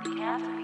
podcast.